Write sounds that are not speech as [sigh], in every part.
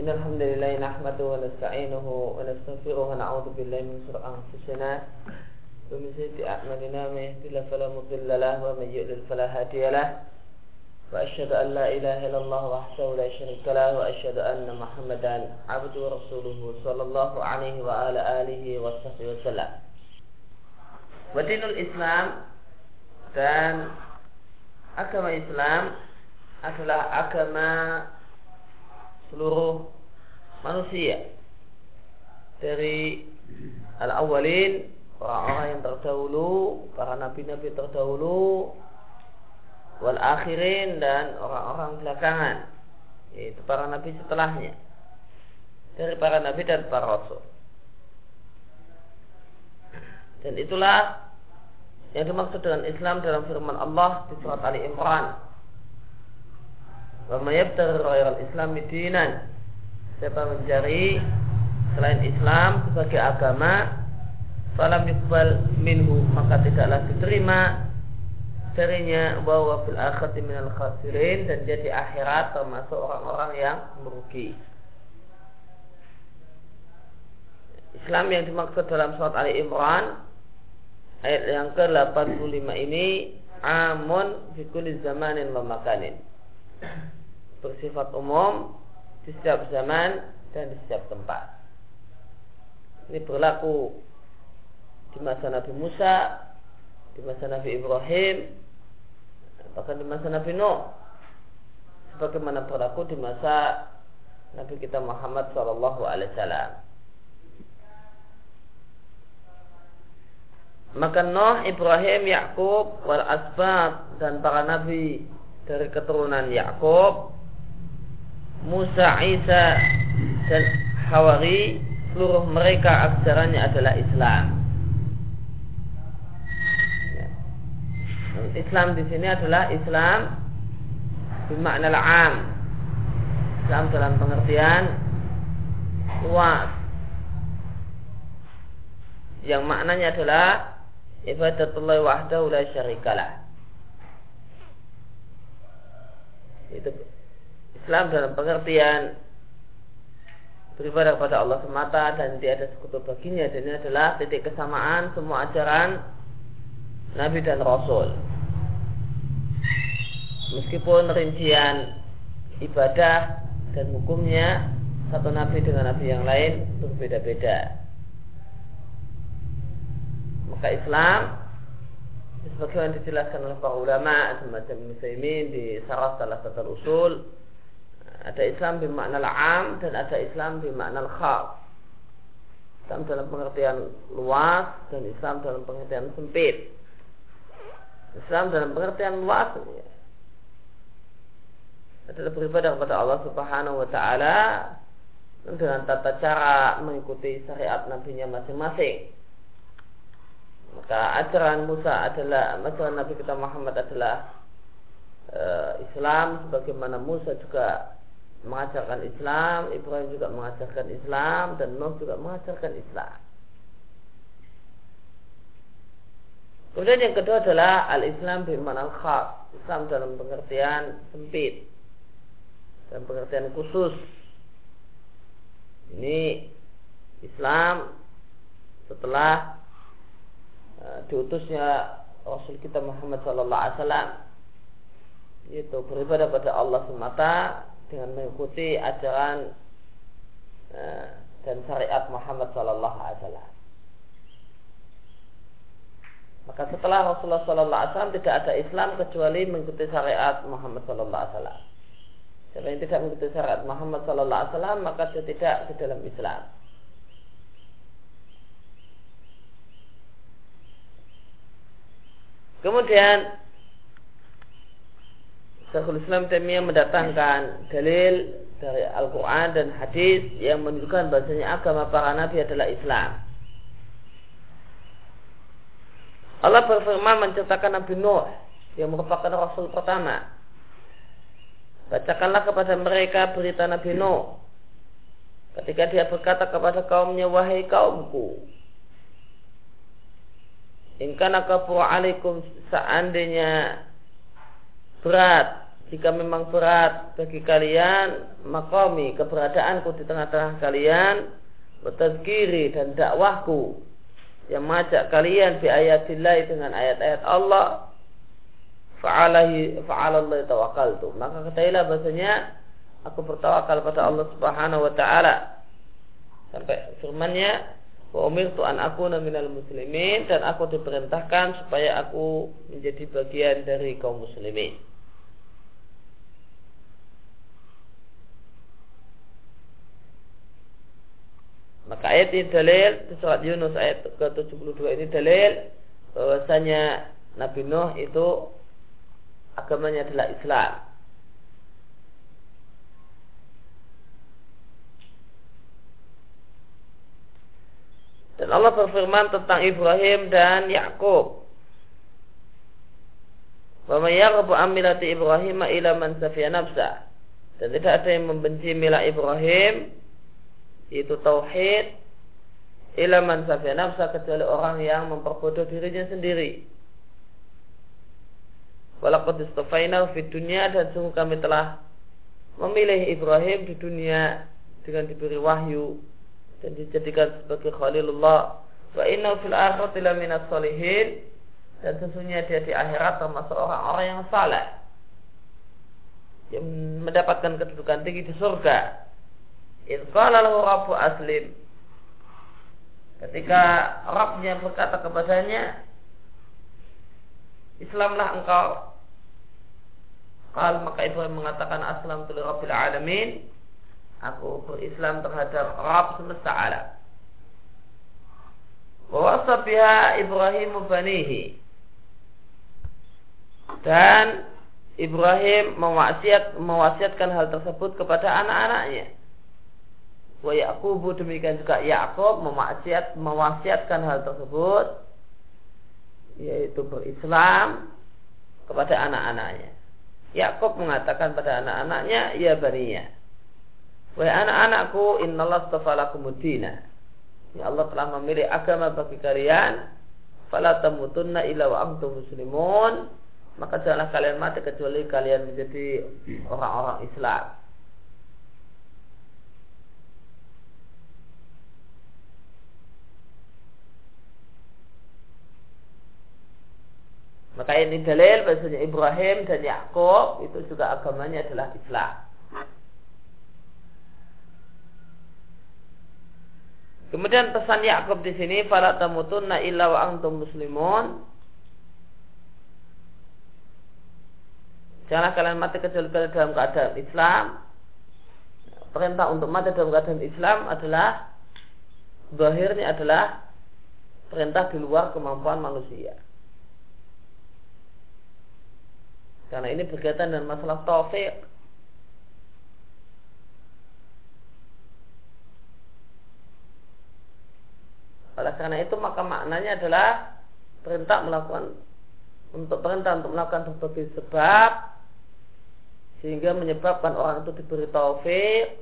إن الحمد لله نحمده ونستعينه ونستغفره ونعوذ بالله من شرور أنفسنا ومن سيئات أعمالنا من يهد الله فلا مضل له ومن يضلل فلا هادي له وأشهد أن لا إله إلا الله وحده لا شريك له وأشهد أن محمدا عبده ورسوله صلى الله عليه وعلى آله وصحبه وسلم. Wadinul Islam dan agama Islam adalah seluruh manusia. Dari al-awwalin orang-orang yang terdahulu para nabi-nabi terdahulu wal akhirin dan orang-orang belakangan. Yaitu para nabi setelahnya. Dari para nabi dan para rasul. Dan itulah yang dimaksud dengan Islam dalam firman Allah di surat Ali Imran. Wa may yabtaghi ghairal Islam dinan. Siapa mencari selain Islam sebagai agama, falam yuqbal minhu, maka tidaklah diterima darinya bahwa fil akhirati minal khasirin dan dia di akhirat termasuk orang-orang yang merugi. Islam yang dimaksud dalam surat Ali Imran ayat yang ke-85 ini amun fi kulli zamanin wa makanin. Bersifat umum di setiap zaman dan di setiap tempat. Ini berlaku di masa Nabi Musa, di masa Nabi Ibrahim, bahkan di masa Nabi Nuh. Sebagaimana berlaku di masa Nabi kita Muhammad sallallahu alaihi wasallam. Maka Nuh, Ibrahim, Yakub, wal asbab dan para nabi dari keturunan Yakub, Musa, Isa dan Hawari, seluruh mereka aksaranya adalah Islam. Ya. Islam di sini adalah Islam bermakna am. Islam dalam pengertian luas. Yang maknanya adalah ibadatullah wahdahu la syarikalah. Itu Islam dalam pengertian beribadah kepada Allah semata dan tidak ada sekutu baginya dan ini adalah titik kesamaan semua ajaran Nabi dan Rasul. Meskipun rincian ibadah dan hukumnya satu nabi dengan nabi yang lain berbeda-beda maka Islam sebagaimana dijelaskan oleh para ulama semacam Muslimin di sarah salah satu usul ada Islam bermakna am dan ada Islam bermakna khas Islam dalam pengertian luas dan Islam dalam pengertian sempit. Islam dalam pengertian luas ya, adalah beribadah kepada Allah Subhanahu wa taala dengan tata cara mengikuti syariat nabinya masing-masing. Maka ajaran Musa adalah ajaran Nabi kita Muhammad adalah e, Islam sebagaimana Musa juga mengajarkan Islam, Ibrahim juga mengajarkan Islam dan Nuh juga mengajarkan Islam. Kemudian yang kedua adalah al-Islam bimana al-khas. Islam dalam pengertian sempit. Dalam pengertian khusus. Ini Islam setelah Eh, diutusnya Rasul kita Muhammad Sallallahu Alaihi Wasallam itu beribadah pada Allah semata dengan mengikuti ajaran uh, dan syariat Muhammad Sallallahu Alaihi Wasallam. Maka setelah Rasulullah Sallallahu Alaihi Wasallam tidak ada Islam kecuali mengikuti syariat Muhammad Sallallahu Alaihi Wasallam. Siapa yang tidak mengikuti syariat Muhammad Sallallahu Alaihi Wasallam maka dia tidak di dalam Islam. Kemudian Syekhul Islam Taimiyah mendatangkan dalil dari Al-Quran dan hadis yang menunjukkan bahasanya agama para nabi adalah Islam. Allah berfirman menceritakan Nabi Nuh yang merupakan Rasul pertama. Bacakanlah kepada mereka berita Nabi Nuh. Ketika dia berkata kepada kaumnya, wahai kaumku, Ingkana kapur alaikum seandainya berat. Jika memang berat bagi kalian makomi keberadaanku di tengah-tengah kalian bertazkiri dan dakwahku yang mengajak kalian bi ayatillah dengan ayat-ayat Allah. Fa'alahi fa'alallah tawakkaltu. Maka ketahuilah bahasanya aku bertawakal pada Allah Subhanahu wa taala. Sampai firman-Nya wa umirtu an akuna minal muslimin dan aku diperintahkan supaya aku menjadi bagian dari kaum muslimin Maka ayat ini dalil di surat Yunus ayat ke-72 ini dalil bahwasanya Nabi Nuh itu agamanya adalah Islam. Dan Allah berfirman tentang Ibrahim dan Yakub. Millati Ibrahim ila man. Dan tidak ada yang membenci milah Ibrahim itu tauhid ilaman safiya nafsa kecuali orang yang memperbodoh dirinya sendiri. Walaqad istafaina fi dunya dan sungguh kami telah memilih Ibrahim di dunia dengan diberi wahyu dan dijadikan sebagai khalilullah wa inna fil akhirati laminas solihin dan sesungguhnya dia di akhirat termasuk orang-orang yang saleh yang mendapatkan kedudukan tinggi di surga Idqala lahu rabbu aslim. Ketika Rabbnya berkata kepadanya, Islamlah engkau. Kal maka Ibrahim mengatakan aslam tu rabbil alamin. Aku berislam terhadap Rabb semesta alam. Wawasa biha Ibrahim banihi. Dan Ibrahim mewasiat, mewasiatkan hal tersebut kepada anak-anaknya. Wa Yaqubu demikian juga Yakub memaksiat mewasiatkan hal tersebut yaitu berislam kepada anak-anaknya. Yakub mengatakan pada anak-anaknya, "Ya baniya, wahai anak-anakku, innallaha astafa lakumudina." Ya Allah telah memilih agama bagi kalian, fala tamutunna illa wa antum muslimun. Maka janganlah kalian mati kecuali kalian menjadi orang-orang Islam. Maka ini dalil bahasanya Ibrahim dan Yakub itu juga agamanya adalah Islam. Kemudian pesan Yakub di sini fala tamutunna illa wa antum muslimun. Janganlah kalian mati kecuali dalam keadaan Islam. Perintah untuk mati dalam keadaan Islam adalah Bahirnya adalah perintah di luar kemampuan manusia. Karena ini berkaitan dengan masalah taufik. Oleh karena itu maka maknanya adalah perintah melakukan untuk perintah untuk melakukan berbagai sebab sehingga menyebabkan orang itu diberi taufik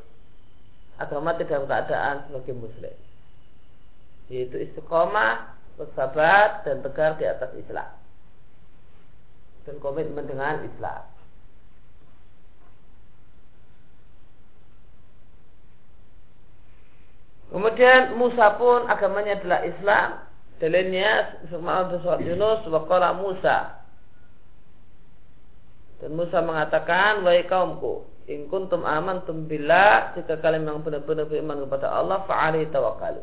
agar mati dalam keadaan sebagai muslim yaitu istiqomah bersabar dan tegar di atas Islam dan komitmen dengan Islam. Kemudian Musa pun agamanya adalah Islam. Dalilnya firman Allah surat Yunus wa Musa. Dan Musa mengatakan, "Wahai kaumku, in kuntum amantum billah, jika kalian memang benar-benar beriman kepada Allah, fa'ali tawakkalu."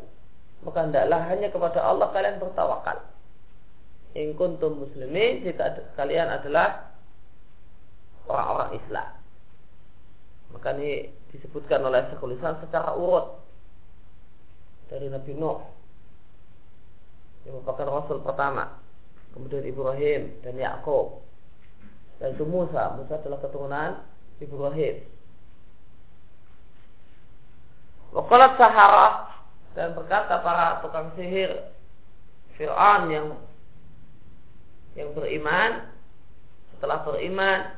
Maka hendaklah hanya kepada Allah kalian bertawakal in kuntum muslimin jika kalian adalah orang-orang Islam. Maka ini disebutkan oleh sekulisan secara urut dari Nabi Nuh. Yang merupakan Rasul pertama, kemudian Ibrahim dan Yakub, dan itu Musa. Musa adalah keturunan Ibrahim. Wakalat Sahara. Dan berkata para tukang sihir Fir'aun yang yang beriman setelah beriman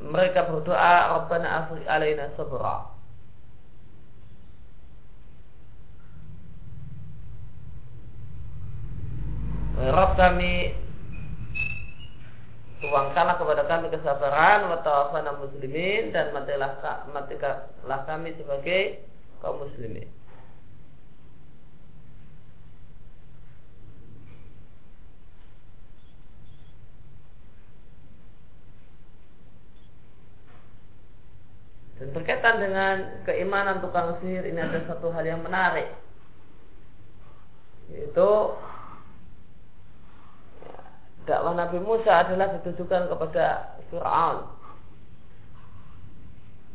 mereka berdoa Rabbana afri alaina sabra Rabb kami tuangkanlah kepada kami kesabaran wa tawafana muslimin dan matilah, matilah kami sebagai kaum muslimin. Dan berkaitan dengan keimanan tukang sihir ini ada satu hal yang menarik Yaitu dakwah Nabi Musa adalah ditujukan kepada Fir'aun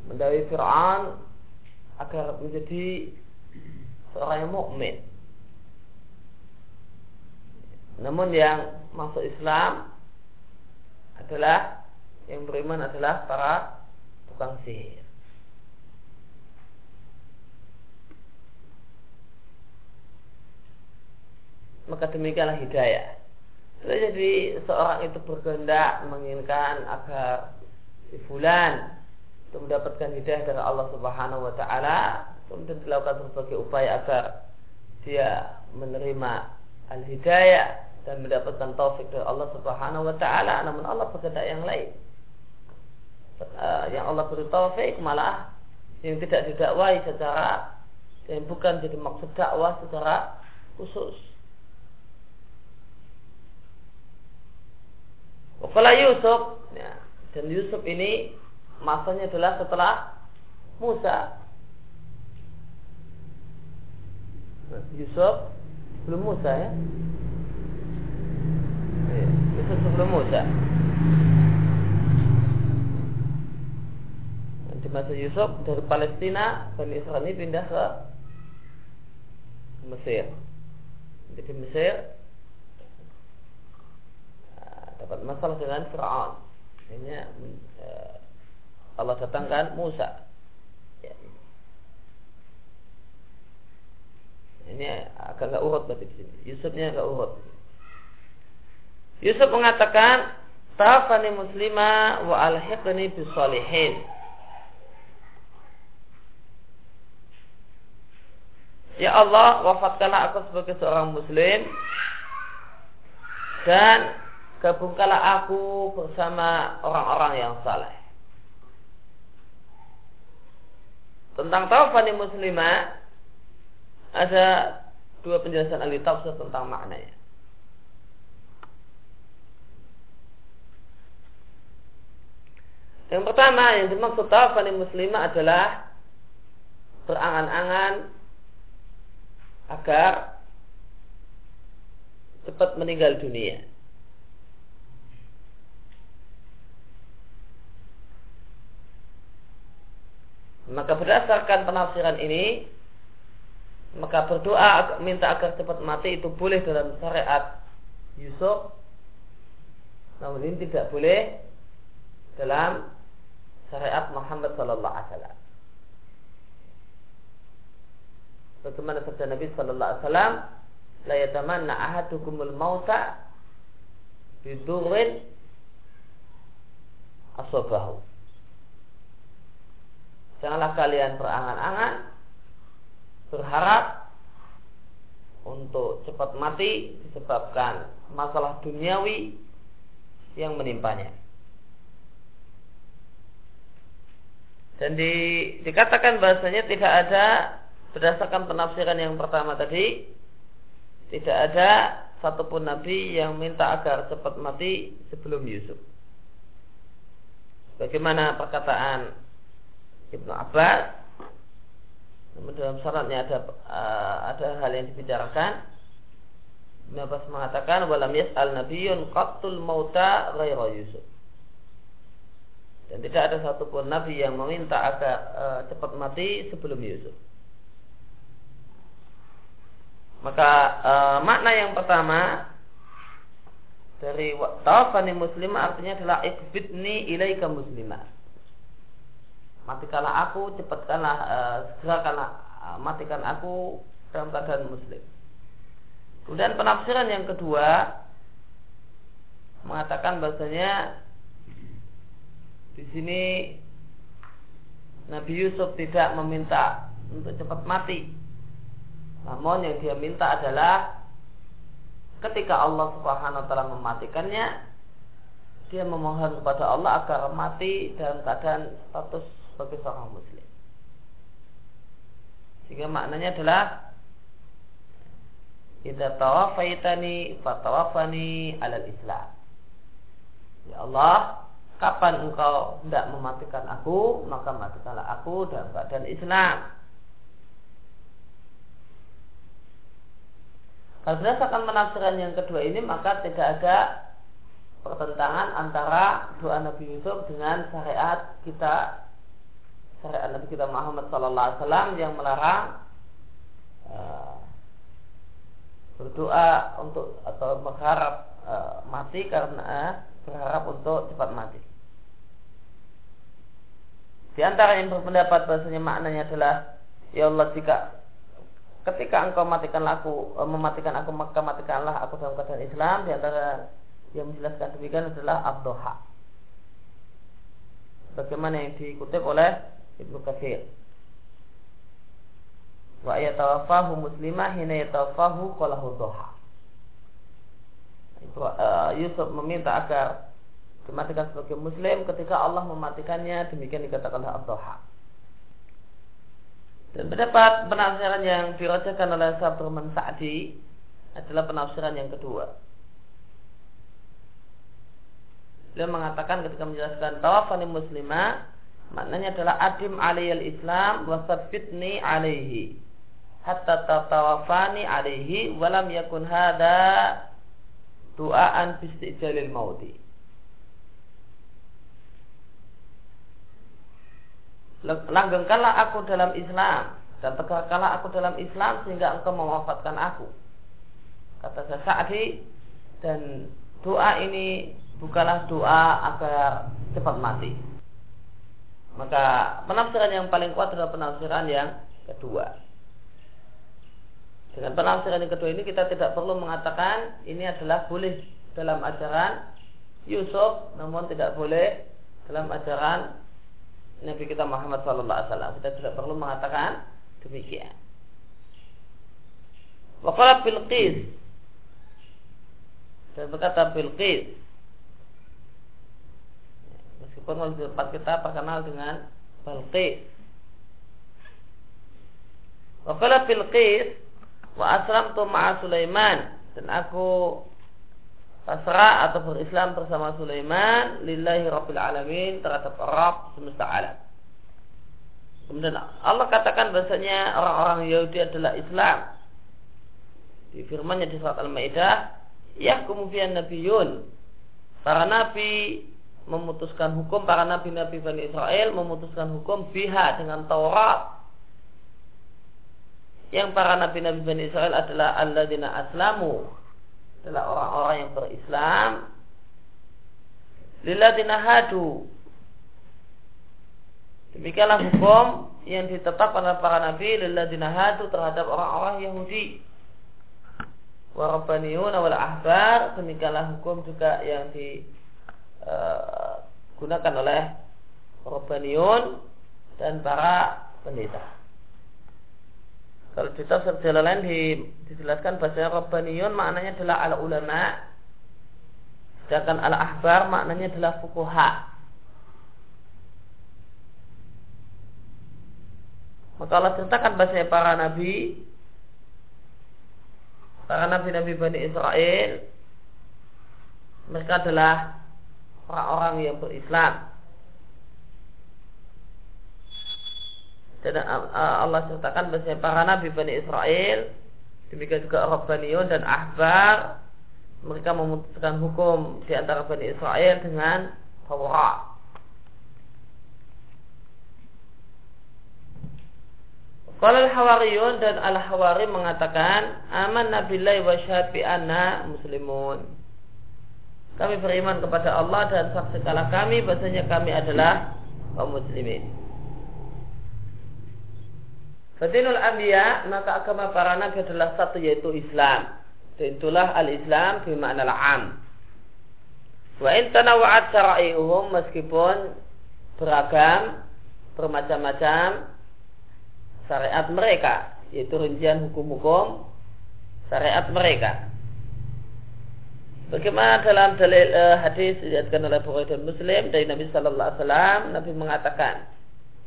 Mendawai Fir'aun agar menjadi seorang yang mukmin. Namun yang masuk Islam adalah yang beriman adalah para tukang sihir. maka demikianlah hidayah. Jadi seorang itu berkehendak menginginkan agar si fulan itu mendapatkan hidayah dari Allah Subhanahu wa taala, kemudian dilakukan berbagai upaya agar dia menerima al-hidayah dan mendapatkan taufik dari Allah Subhanahu wa taala, namun Allah berkehendak yang lain. Uh, yang Allah beri taufik malah yang tidak didakwai secara yang bukan jadi maksud dakwah secara khusus. Wakala Yusuf ya, dan Yusuf ini masanya adalah setelah Musa. Yusuf belum Musa ya. Iya, Yusuf sebelum Musa. Di masa Yusuf dari Palestina Bani Israel ini pindah ke Mesir. Jadi Mesir dapat masalah dengan Fir'aun. Ini eh, Allah datangkan Musa. Ya. Ini agak nggak urut berarti di sini. Yusufnya nggak urut. Yusuf mengatakan, "Tafani muslima wa alhiqni bisalihin." Ya Allah, wafatkanlah aku sebagai seorang muslim dan gabungkanlah aku bersama orang-orang yang saleh. Tentang taufani muslimah ada dua penjelasan ahli tafsir tentang maknanya. Yang pertama yang dimaksud taufani muslimah adalah berangan-angan agar cepat meninggal dunia. Maka berdasarkan penafsiran ini maka berdoa minta agar cepat mati itu boleh dalam syariat Yusuf namun ini tidak boleh dalam syariat Muhammad sallallahu alaihi wasallam. Bagaimana sabda Nabi sallallahu alaihi wasallam, "La yatamanna ahadukumul mauta bidurrin asabahu." Janganlah kalian berangan-angan berharap untuk cepat mati disebabkan masalah duniawi yang menimpanya. Dan di, dikatakan bahasanya tidak ada berdasarkan penafsiran yang pertama tadi tidak ada satupun nabi yang minta agar cepat mati sebelum Yusuf. Bagaimana perkataan Ibnu Abbas. Namun dalam syaratnya ada uh, ada hal yang dibicarakan. Ibnu Abbas mengatakan walam yas'al nabiyyun qattul mauta ghaira Yusuf. Dan tidak ada satupun nabi yang meminta agar uh, cepat mati sebelum Yusuf. Maka uh, makna yang pertama dari tawafani muslimah artinya adalah ikbidni ilaika muslimah matikanlah aku, cepatkanlah, uh, segerakanlah, uh, matikan aku dalam keadaan muslim. Kemudian penafsiran yang kedua mengatakan bahasanya di sini Nabi Yusuf tidak meminta untuk cepat mati. Namun yang dia minta adalah ketika Allah Subhanahu wa taala mematikannya, dia memohon kepada Allah agar mati dalam keadaan status sebagai seorang muslim. Sehingga maknanya adalah Idza tawafaitani fatawafani alal Islam. Ya Allah, kapan engkau tidak mematikan aku, maka matikanlah aku dalam keadaan Islam. Kalau berdasarkan menafsirkan yang kedua ini, maka tidak ada pertentangan antara doa Nabi Yusuf dengan syariat kita syariat Nabi kita Muhammad Sallallahu Alaihi Wasallam yang melarang uh, berdoa untuk atau berharap uh, mati karena berharap untuk cepat mati. Di antara yang berpendapat bahasanya maknanya adalah ya Allah jika ketika engkau matikan aku mematikan aku maka matikanlah aku dalam keadaan Islam di antara yang menjelaskan demikian adalah Abdoha. Bagaimana yang dikutip oleh Ibnu Katsir. Wa yatawaffahu muslimah hina yatawaffahu qalahu doha. Uh, Yusuf meminta agar dimatikan sebagai muslim ketika Allah mematikannya demikian dikatakan Abdoha. Dan pendapat penafsiran yang dirajakan oleh Sabrman Sa'di adalah penafsiran yang kedua. Dia mengatakan ketika menjelaskan tawafani muslimah maknanya adalah adim aliyal islam wasabitni alaihi. Hatta tatawafani alaihi walam yakun hada duaan bistijalil mauti langgengkanlah aku dalam Islam dan tegakkanlah aku dalam Islam sehingga engkau mewafatkan aku. Kata Sa'di dan doa ini bukanlah doa agar cepat mati. Maka penafsiran yang paling kuat adalah penafsiran yang kedua. Dengan penafsiran yang kedua ini kita tidak perlu mengatakan ini adalah boleh dalam ajaran Yusuf, namun tidak boleh dalam ajaran Nabi kita Muhammad SAW. Kita tidak perlu mengatakan demikian. Waqala Bilqis dan berkata Bilqis meskipun di tempat kita terkenal dengan Balqis. Wa qala Bilqis wa aslamtu ma'a Sulaiman dan aku pasrah atau berislam bersama Sulaiman lillahi rabbil alamin terhadap Rabb semesta alam. Kemudian Allah katakan bahasanya orang-orang Yahudi adalah Islam. Di firmannya di surat Al-Maidah, yahkumu fiyan nabiyun. Para nabi memutuskan hukum para nabi-nabi Bani Israel memutuskan hukum biha dengan Taurat. Yang para nabi-nabi Bani Israel adalah alladzina aslamu adalah orang-orang yang berislam. Lilladzina hadu. Demikianlah hukum yang ditetapkan oleh para nabi lilladzina hadu terhadap orang-orang Yahudi. Warabbaniyun wal ahbar demikianlah hukum juga yang di eh, oleh Rabbaniun dan para pendeta. Kalau di tafsir jalan lain di, dijelaskan bahasa Rabbaniun maknanya adalah al ulama sedangkan al ahbar maknanya adalah fukuha. Maka Allah ceritakan bahasa para nabi para nabi-nabi Bani Israel mereka adalah orang-orang yang berislam. Dan Allah ceritakan bahwa para nabi Bani Israel demikian juga Rabbaniyun dan Ahbar mereka memutuskan hukum di antara Bani Israel dengan Taurat. Kalau Al-Hawariyun dan Al-Hawari mengatakan aman nabillahi wa syafi anna muslimun. Kami beriman kepada Allah dan saksikanlah kami bahasanya kami adalah kaum muslimin. Fadinul Anbiya maka agama para nabi adalah satu yaitu Islam. Dan itulah al-Islam di makna am. Wa in tanawa'at syara'i'uhum meskipun beragam bermacam-macam syariat mereka yaitu rincian hukum-hukum syariat mereka Bagaimana dalam dalil uh, hadis dilihatkan oleh Bukhari dan Muslim dari Nabi Sallallahu Alaihi Wasallam, Nabi mengatakan,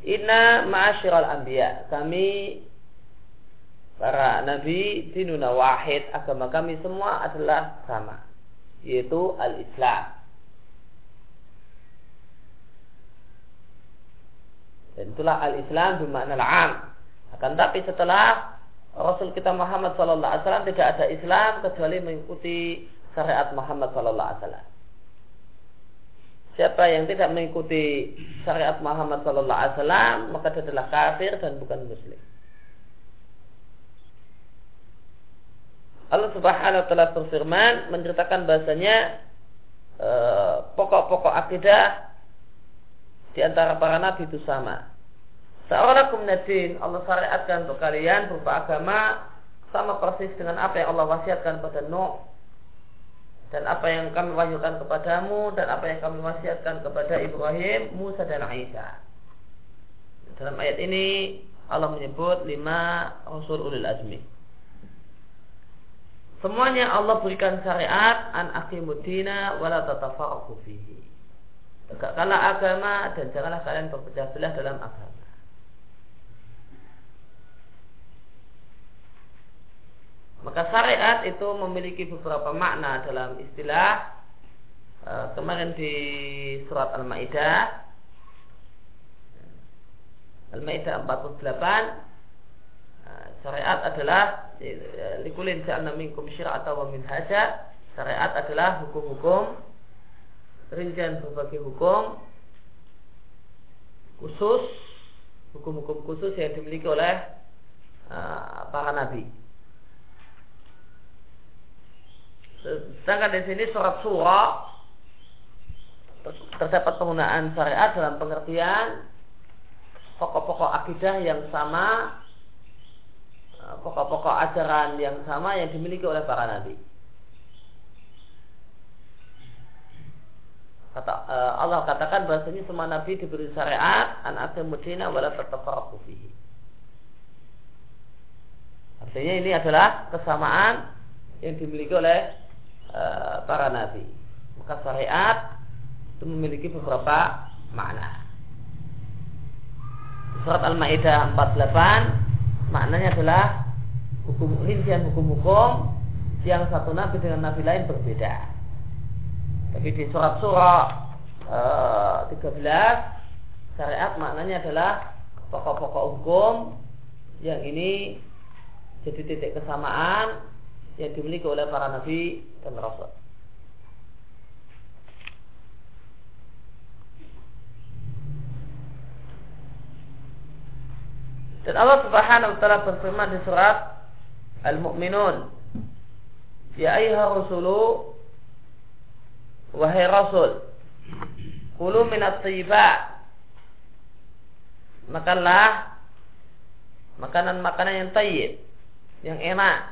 Inna ma'asyiral anbiya, kami para nabi dinuna wahid, agama kami semua adalah sama, yaitu al-Islam. Dan itulah al-Islam bermakna al-am. Akan tapi setelah Rasul kita Muhammad Wasallam tidak ada Islam kecuali mengikuti syariat Muhammad Sallallahu Alaihi Wasallam. Siapa yang tidak mengikuti syariat Muhammad Sallallahu Alaihi Wasallam maka dia adalah kafir dan bukan muslim. Allah Subhanahu Wa Taala berfirman menceritakan bahasanya eh, pokok-pokok akidah di antara para nabi itu sama. Seorang nadin Allah syariatkan untuk kalian berupa agama sama persis dengan apa yang Allah wasiatkan pada Nuh dan apa yang kami wahyukan kepadamu dan apa yang kami wasiatkan kepada Ibrahim, Musa dan Isa. Dalam ayat ini Allah menyebut lima Rasul Ulil Azmi. Semuanya Allah berikan syariat an akimudina wala tatafarraqu fihi. Tegakkanlah agama dan janganlah kalian berpecah belah dalam agama. Maka syariat itu memiliki beberapa makna dalam istilah e, kemarin di surat Al-Maidah. Al-Maidah 48 e, syariat adalah e, likulin ja'alna minkum syir'ata wa minhaja. Syariat adalah hukum-hukum rincian berbagai hukum khusus hukum-hukum khusus yang dimiliki oleh uh, para nabi Sedangkan di sini surat surah terdapat penggunaan syariat dalam pengertian pokok-pokok akidah yang sama, pokok-pokok ajaran yang sama yang dimiliki oleh para nabi. Kata, eh, Allah katakan bahasanya semua nabi diberi syariat an mudina wala tatafarraqu fihi. Artinya ini adalah kesamaan yang dimiliki oleh Eh, para nabi. Maka syariat itu memiliki beberapa makna. Surat Al-Maidah 48 maknanya adalah hukum rincian hukum-hukum yang satu nabi dengan nabi lain berbeda. Tapi di surat-surat e, 13 syariat maknanya adalah pokok-pokok hukum yang ini jadi titik kesamaan yang dimiliki oleh para nabi dan rasul. Dan Allah Subhanahu wa taala berfirman di surat Al-Mu'minun, "Ya ayyuhar rusulu wahai rasul, kulu min at-thayyibat." Makanlah makanan-makanan yang tayyib, yang enak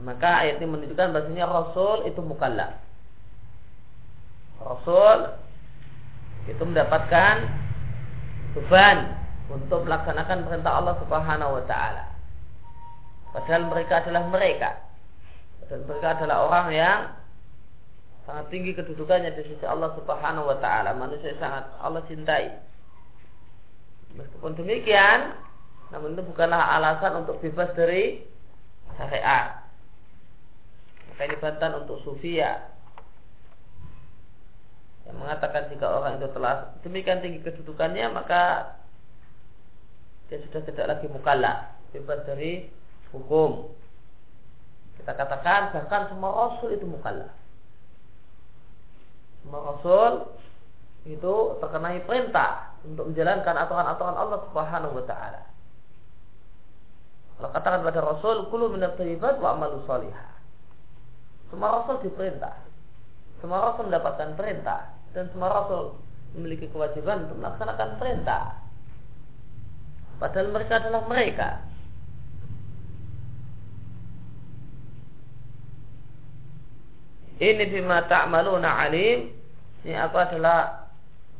Maka ayat ini menunjukkan bahasanya Rasul itu mukallaf. Rasul itu mendapatkan beban untuk melaksanakan perintah Allah Subhanahu wa taala. Padahal mereka adalah mereka. Dan mereka adalah orang yang sangat tinggi kedudukannya di sisi Allah Subhanahu wa taala. Manusia sangat Allah cintai. Meskipun demikian, namun itu bukanlah alasan untuk bebas dari syariat. Bantahan untuk sufia yang mengatakan jika orang itu telah demikian tinggi kedudukannya maka dia sudah tidak lagi mukalla bebas dari hukum. Kita katakan bahkan semua rasul itu mukalla. Semua rasul itu terkenai perintah untuk menjalankan aturan-aturan Allah Subhanahu wa taala. Kalau katakan pada Rasul, kulu minat wa amalu salihah. Semua rasul diperintah. Semua rasul mendapatkan perintah dan semua rasul memiliki kewajiban untuk melaksanakan perintah. Padahal mereka adalah mereka. Ini bima ta'maluna alim. Ini aku adalah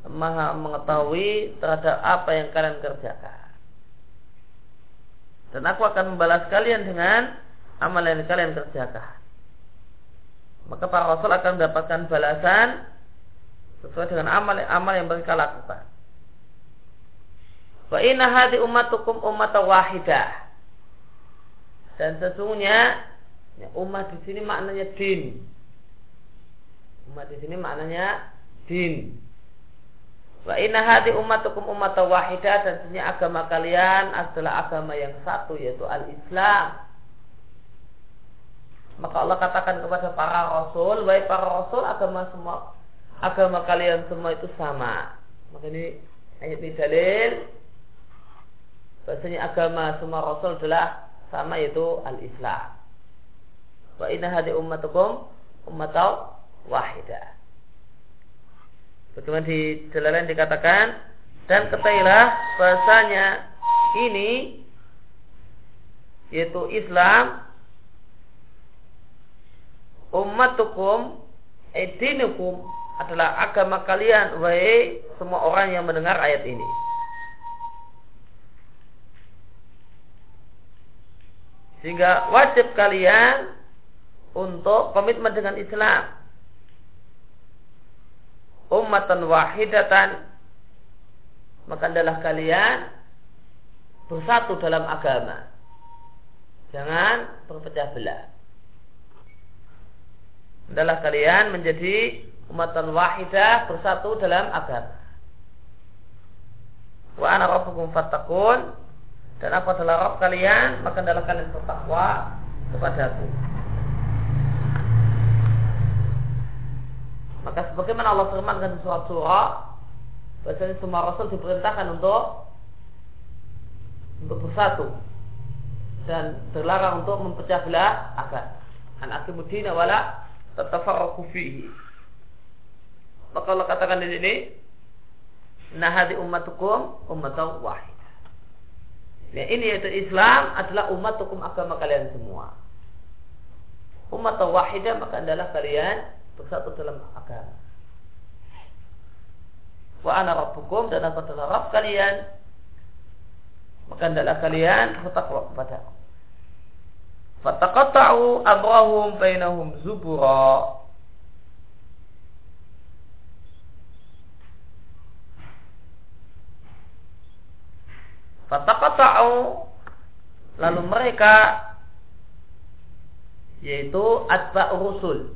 maha mengetahui terhadap apa yang kalian kerjakan. Dan aku akan membalas kalian dengan amal yang kalian kerjakan. Maka para rasul akan mendapatkan balasan sesuai dengan amal amal yang mereka lakukan. Wa inna hadi ummatukum umat wahidah. Dan sesungguhnya ya, umat di sini maknanya din. Umat di sini maknanya din. Wa inna hadi ummatukum umat wahidah dan sesungguhnya agama kalian adalah agama yang satu yaitu al-Islam. Maka Allah katakan kepada para rasul, baik para rasul agama semua agama kalian semua itu sama. Maka ini ayat ini dalil bahasanya agama semua rasul adalah sama yaitu al-Islam. Wa inna hadi ummatukum ummatau wahidah. Bagaimana di jalan dikatakan dan ketahuilah bahasanya ini yaitu Islam ummatukum edinukum adalah agama kalian wahai semua orang yang mendengar ayat ini. Sehingga wajib kalian untuk komitmen dengan Islam. Ummatan wahidatan maka adalah kalian bersatu dalam agama. Jangan berpecah belah adalah kalian menjadi umatan wahidah bersatu dalam agama. Wa ana rabbukum fattaqun dan apa adalah Rabb kalian maka adalah kalian bertakwa kepadaku. Maka sebagaimana Allah firmankan di surat surah bahwasanya semua rasul diperintahkan untuk untuk bersatu dan terlarang untuk memecah belah agama. An akimudina wala tatafarraqu fihi. Maka Allah katakan di sini, nahadi ummatukum ummatan wahid. Ya, ini yaitu Islam adalah ummatukum agama kalian semua. Umat wahidah maka adalah kalian bersatu dalam agama. Wa ana rabbukum dan aku adalah Rabb kalian. Maka adalah kalian bertakwa kepada aku. Fataqatta'u amrahum bainahum zubura. Fataqatta'u lalu mereka yaitu atba rusul.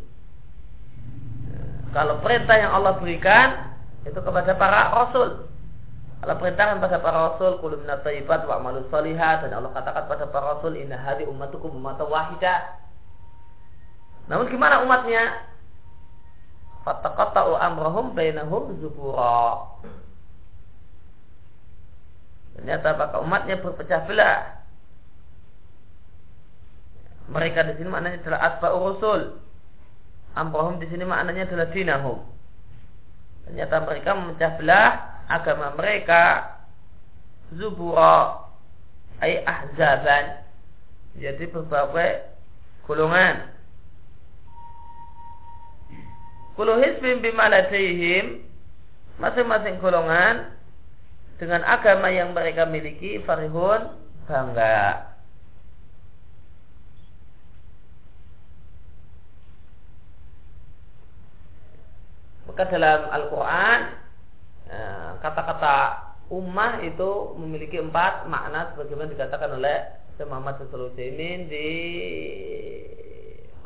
Kalau perintah yang Allah berikan itu kepada para rasul. Allah perintahkan pada para rasul kullu minat thayyibat wa amalu salihat dan Allah katakan pada para rasul inna hadi ummatukum ummatan wahidah. Namun gimana umatnya? Fataqatta'u amrahum bainahum zubura. Ternyata apakah umatnya berpecah belah. Mereka di sini maknanya adalah asba'u rasul. Amrahum di sini maknanya adalah dinahum. Ternyata mereka memecah belah agama mereka zubura ay ahzaban jadi berbagai golongan. Kulu hisbim bimaladihim Masing-masing golongan Dengan agama yang mereka miliki Farihun bangga. Maka dalam Al-Quran kata-kata ummah itu memiliki empat makna sebagaimana dikatakan oleh Syekh Muhammad Sulaiman di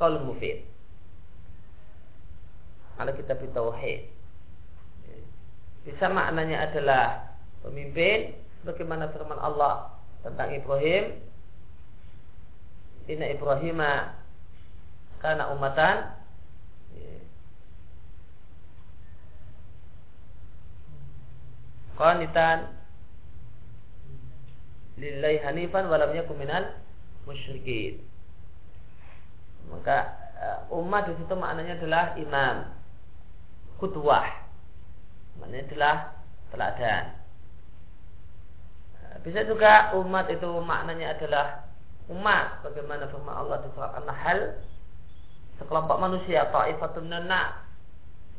Qaul Mufid. Kalau kita tauhid. Bisa maknanya adalah pemimpin bagaimana firman Allah tentang Ibrahim. Inna Ibrahimah karena umatan qanitan lillahi hanifan walam yakun minal musyrikin. Maka uh, umat di situ maknanya adalah imam, kutwah. Maknanya adalah teladan. Uh, bisa juga umat itu maknanya adalah umat bagaimana firman Allah di surat An-Nahl sekelompok manusia ta'ifatun nana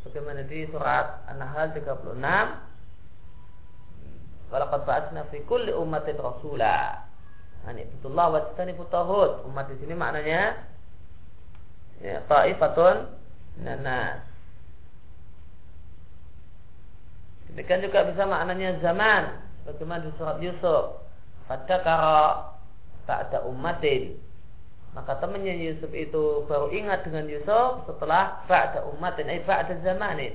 bagaimana di surat An-Nahl 36 Walaqad ba'atsna fi kulli ummatin rasula. Ani betullah wa tani putahud. Umat di sini maknanya ya taifatun nanas. Demikian juga bisa maknanya zaman. Bagaimana di surat Yusuf. Tak ada umatin. Maka temannya Yusuf itu baru ingat dengan Yusuf setelah ba'da umatin, eh ba'da zamanin.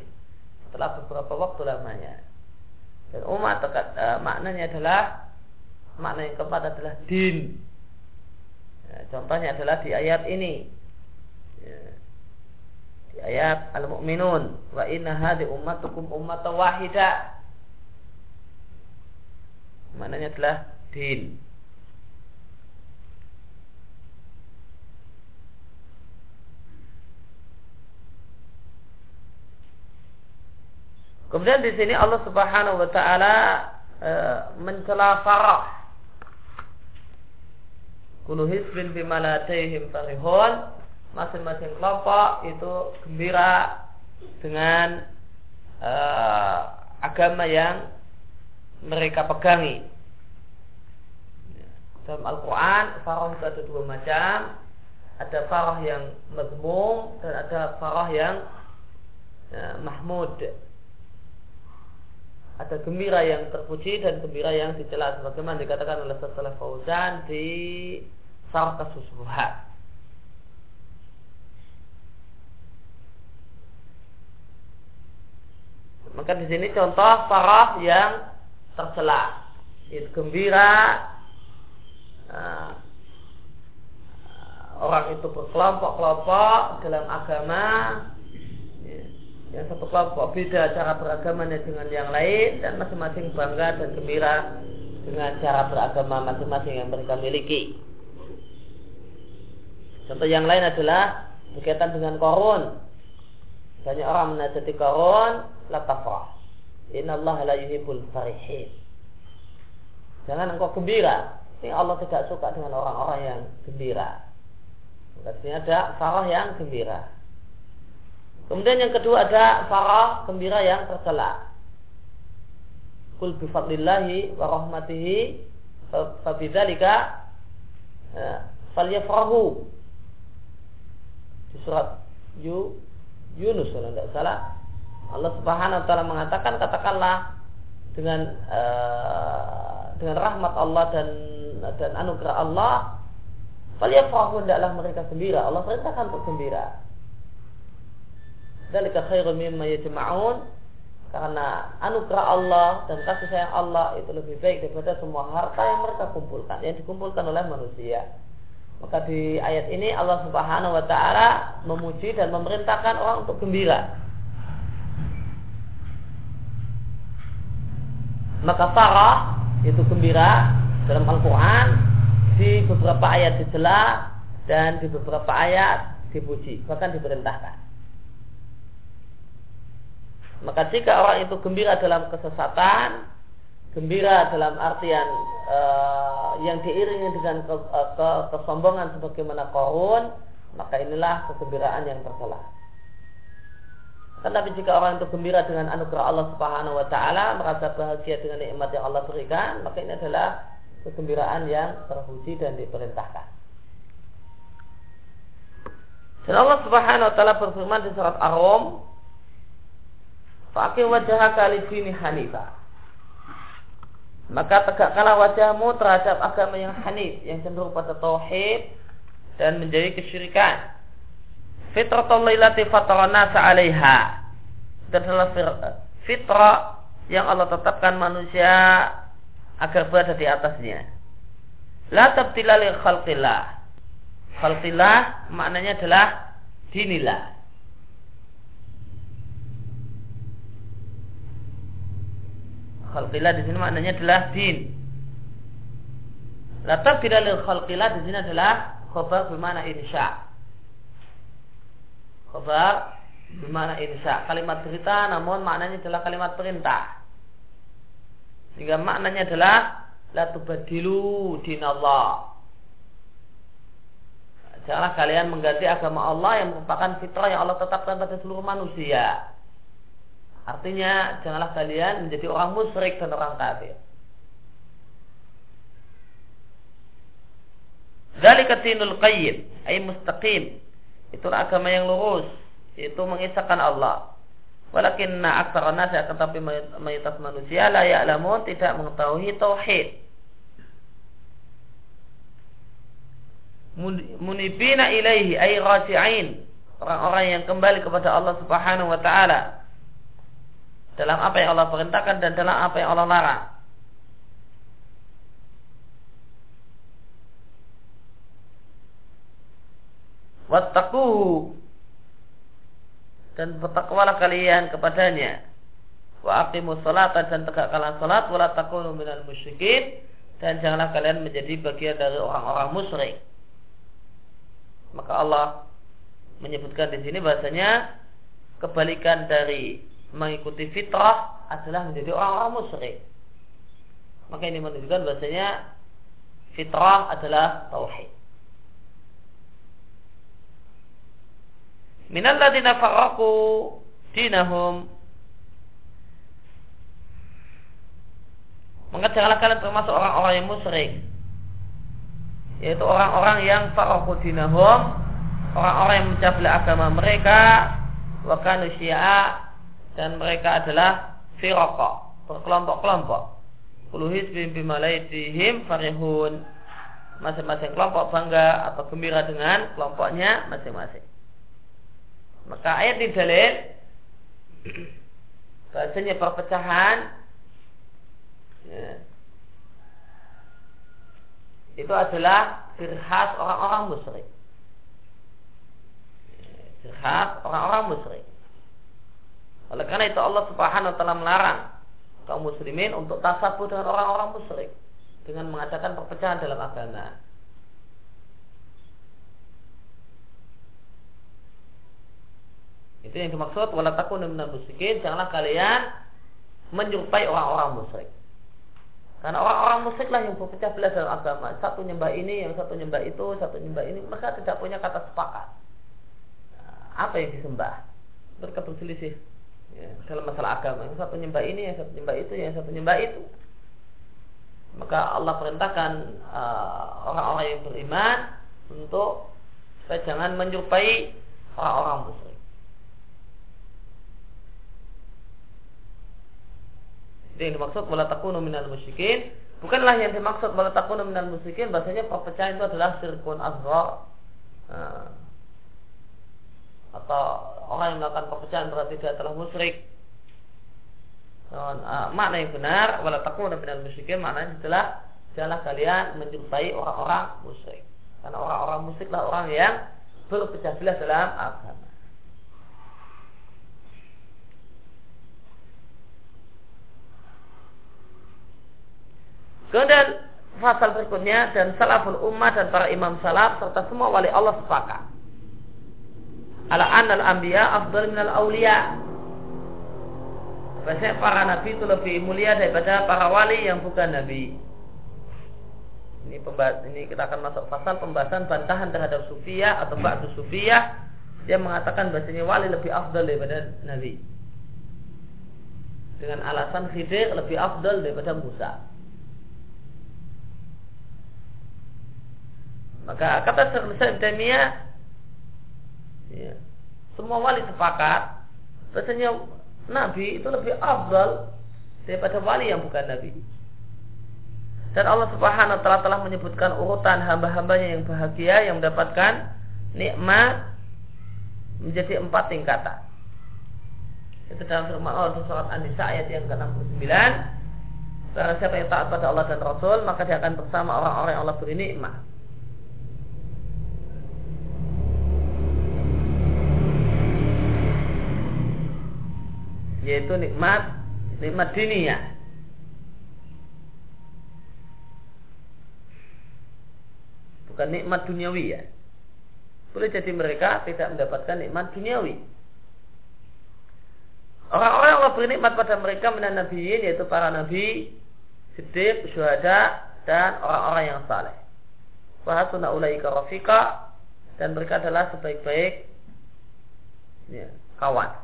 Setelah beberapa waktu lamanya. Dan umat uh, maknanya adalah makna yang keempat adalah din. Ya, contohnya adalah di ayat ini. Ya, di ayat Al-Mu'minun, wa inna hadhi ummatukum ummata wahida. Maknanya adalah din. Kemudian di sini Allah Subhanahu wa taala e, mencela farah Kulu hisbin bima ladaihim farihun Masing-masing kelompok itu gembira dengan uh, agama yang mereka pegangi. Dalam Al-Quran, farah itu ada dua macam. Ada farah yang mazmum dan ada farah yang uh, mahmud. Ada gembira yang terpuji dan gembira yang dicela sebagaimana dikatakan oleh setelah Fauzan di Sarah Kasusuhat. Maka di sini contoh farah yang tercela, itu gembira, uh, orang itu berkelompok-kelompok dalam agama, yang satu kelompok beda cara beragamanya dengan yang lain dan masing-masing bangga dan gembira dengan cara beragama masing-masing yang mereka miliki. Contoh yang lain adalah berkaitan dengan korun. Banyak orang menasihati korun, la tafrah. Inna Allah la yuhibbul farihin. Jangan engkau gembira. Ini Allah tidak suka dengan orang-orang yang gembira. Artinya ada farah yang gembira. Kemudian yang kedua ada farah gembira yang tercela. Kul bifadlillahi wa rahmatihi fabidzalika ya, falyafrahu. Di surat Yu, Yunus kalau tidak salah. Allah Subhanahu wa taala mengatakan katakanlah dengan uh, dengan rahmat Allah dan dan anugerah Allah falyafrahu hendaklah mereka gembira. Allah perintahkan untuk gembira Dalika khairu mimma yajma'un karena anugerah Allah dan kasih sayang Allah itu lebih baik daripada semua harta yang mereka kumpulkan yang dikumpulkan oleh manusia. Maka di ayat ini Allah Subhanahu wa taala memuji dan memerintahkan orang untuk gembira. Maka farah itu gembira dalam Al-Qur'an di beberapa ayat dicela dan di beberapa ayat dipuji, bahkan diperintahkan. Maka jika orang itu gembira dalam kesesatan, gembira dalam artian uh, yang diiringi dengan ke, uh, ke, kesombongan sebagaimana korun maka inilah kegembiraan yang tercela. Tetapi jika orang itu gembira dengan anugerah Allah Subhanahu wa taala, merasa bahagia dengan nikmat yang Allah berikan, maka ini adalah kegembiraan yang terpuji dan diperintahkan. Dan Allah Subhanahu wa taala berfirman di surat Ar-Rum, "Faqim wajhaka lid-dini hanifah." maka tegakkanlah wajahmu terhadap agama yang hanif yang cenderung pada tauhid dan menjadi kesyirikan. Fitratul lailati fatarana sa'alaiha adalah fitrah yang Allah tetapkan manusia agar berada di atasnya. La tabtila li khalqillah. Khalqillah maknanya adalah dinillah khalqillah di sini maknanya adalah din. Latar tidak lil khalqillah di sini adalah khabar bermakna insya. Khabar bermakna insya. Kalimat berita namun maknanya adalah kalimat perintah. Sehingga maknanya adalah la tubadilu dinallah. Janganlah kalian mengganti agama Allah yang merupakan fitrah yang Allah tetapkan pada seluruh manusia. Artinya janganlah kalian menjadi orang musyrik dan orang kafir. Dzalika dinul qayyim, ay mustaqim. Itulah agama yang lurus, yaitu mengisahkan Allah. Walakinna aktsara nasi akan tapi mayoritas manusia la ya'lamun tidak mengetahui tauhid. Munibina ilaihi ay raji'in. Orang-orang yang kembali kepada Allah Subhanahu wa taala dalam apa yang Allah perintahkan dan dalam apa yang Allah larang. Wattaquhu dan bertakwalah kalian kepadanya. Wa aqimus salata dan tegakkanlah salat wala takunu minal musyrikin dan janganlah kalian menjadi bagian dari orang-orang musyrik. Maka Allah menyebutkan di sini bahasanya kebalikan dari mengikuti fitrah adalah menjadi orang-orang musyrik. Maka ini menunjukkan bahasanya fitrah adalah tauhid. minal ladina faraqu dinahum maka janganlah kalian termasuk orang-orang yang musyrik yaitu orang-orang yang faraqu dinahum orang-orang yang mencabla agama mereka wa dan mereka adalah firqa berkelompok-kelompok. Puluh hizbim bimalaitihim farihun. Masing-masing kelompok bangga atau gembira dengan kelompoknya masing-masing. Maka ayat di dalil bahasanya perpecahan. Ya, itu adalah ciri khas orang-orang musyrik. Ciri khas orang-orang musyrik. Oleh karena itu Allah Subhanahu wa taala melarang kaum muslimin untuk tasabuh dengan orang-orang musyrik dengan mengadakan perpecahan dalam agama. Itu yang dimaksud wala takunu minal musyrikin, janganlah kalian menyerupai orang-orang musyrik. Karena orang-orang musyrik lah yang berpecah belah dalam agama. Satu nyembah ini, yang satu nyembah itu, satu nyembah ini. Mereka tidak punya kata sepakat. Nah, apa yang disembah? Mereka berselisih ya, dalam masalah agama. Yang satu nyembah ini, yang satu nyembah itu, yang satu nyembah itu. Maka Allah perintahkan uh, orang-orang uh, yang beriman untuk supaya jangan menyerupai orang-orang musyrik. Itu yang dimaksud wala takunu minal musyrikin. Bukanlah yang dimaksud wala takunu minal musyrikin bahasanya perpecahan itu adalah syirkun azhar. Nah, atau orang yang melakukan perpecahan berarti dia telah musyrik. uh, makna yang benar wala takunu minal musyrikin maknanya adalah janganlah kalian menjumpai orang-orang musyrik. Karena orang-orang musyriklah orang yang berpecah belah dalam agama. Kemudian pasal berikutnya dan salaful ummah dan para imam salaf serta semua wali Allah sepakat. Ala anal anbiya afdal minal awliya. Bahasanya para nabi itu lebih mulia daripada para wali yang bukan nabi. Ini pembahas, ini kita akan masuk pasal pembahasan bantahan terhadap sufiyah atau ba'du sufiyah dia mengatakan bahasanya wali lebih afdal daripada nabi. Dengan alasan Khidir lebih afdal daripada Musa. Maka kata Syekh Islam ya, semua wali sepakat bahasanya Nabi itu lebih afdal daripada wali yang bukan Nabi. Dan Allah Subhanahu wa taala telah menyebutkan urutan hamba-hambanya yang bahagia yang mendapatkan nikmat menjadi empat tingkatan. Itu dalam firman Allah surat An-Nisa ayat yang ke-69. Barang siapa yang taat pada Allah dan Rasul, maka dia akan bersama orang-orang yang Allah beri nikmat. Yaitu nikmat nikmat dunia. Bukan nikmat duniawi ya. Boleh jadi mereka tidak mendapatkan nikmat duniawi. Orang-orang yang Allah beri nikmat pada mereka menan nabiin yaitu para nabi, siddiq, syuhada dan orang-orang yang saleh. Wahasuna ulaika rafika dan mereka adalah sebaik-baik ya, kawan.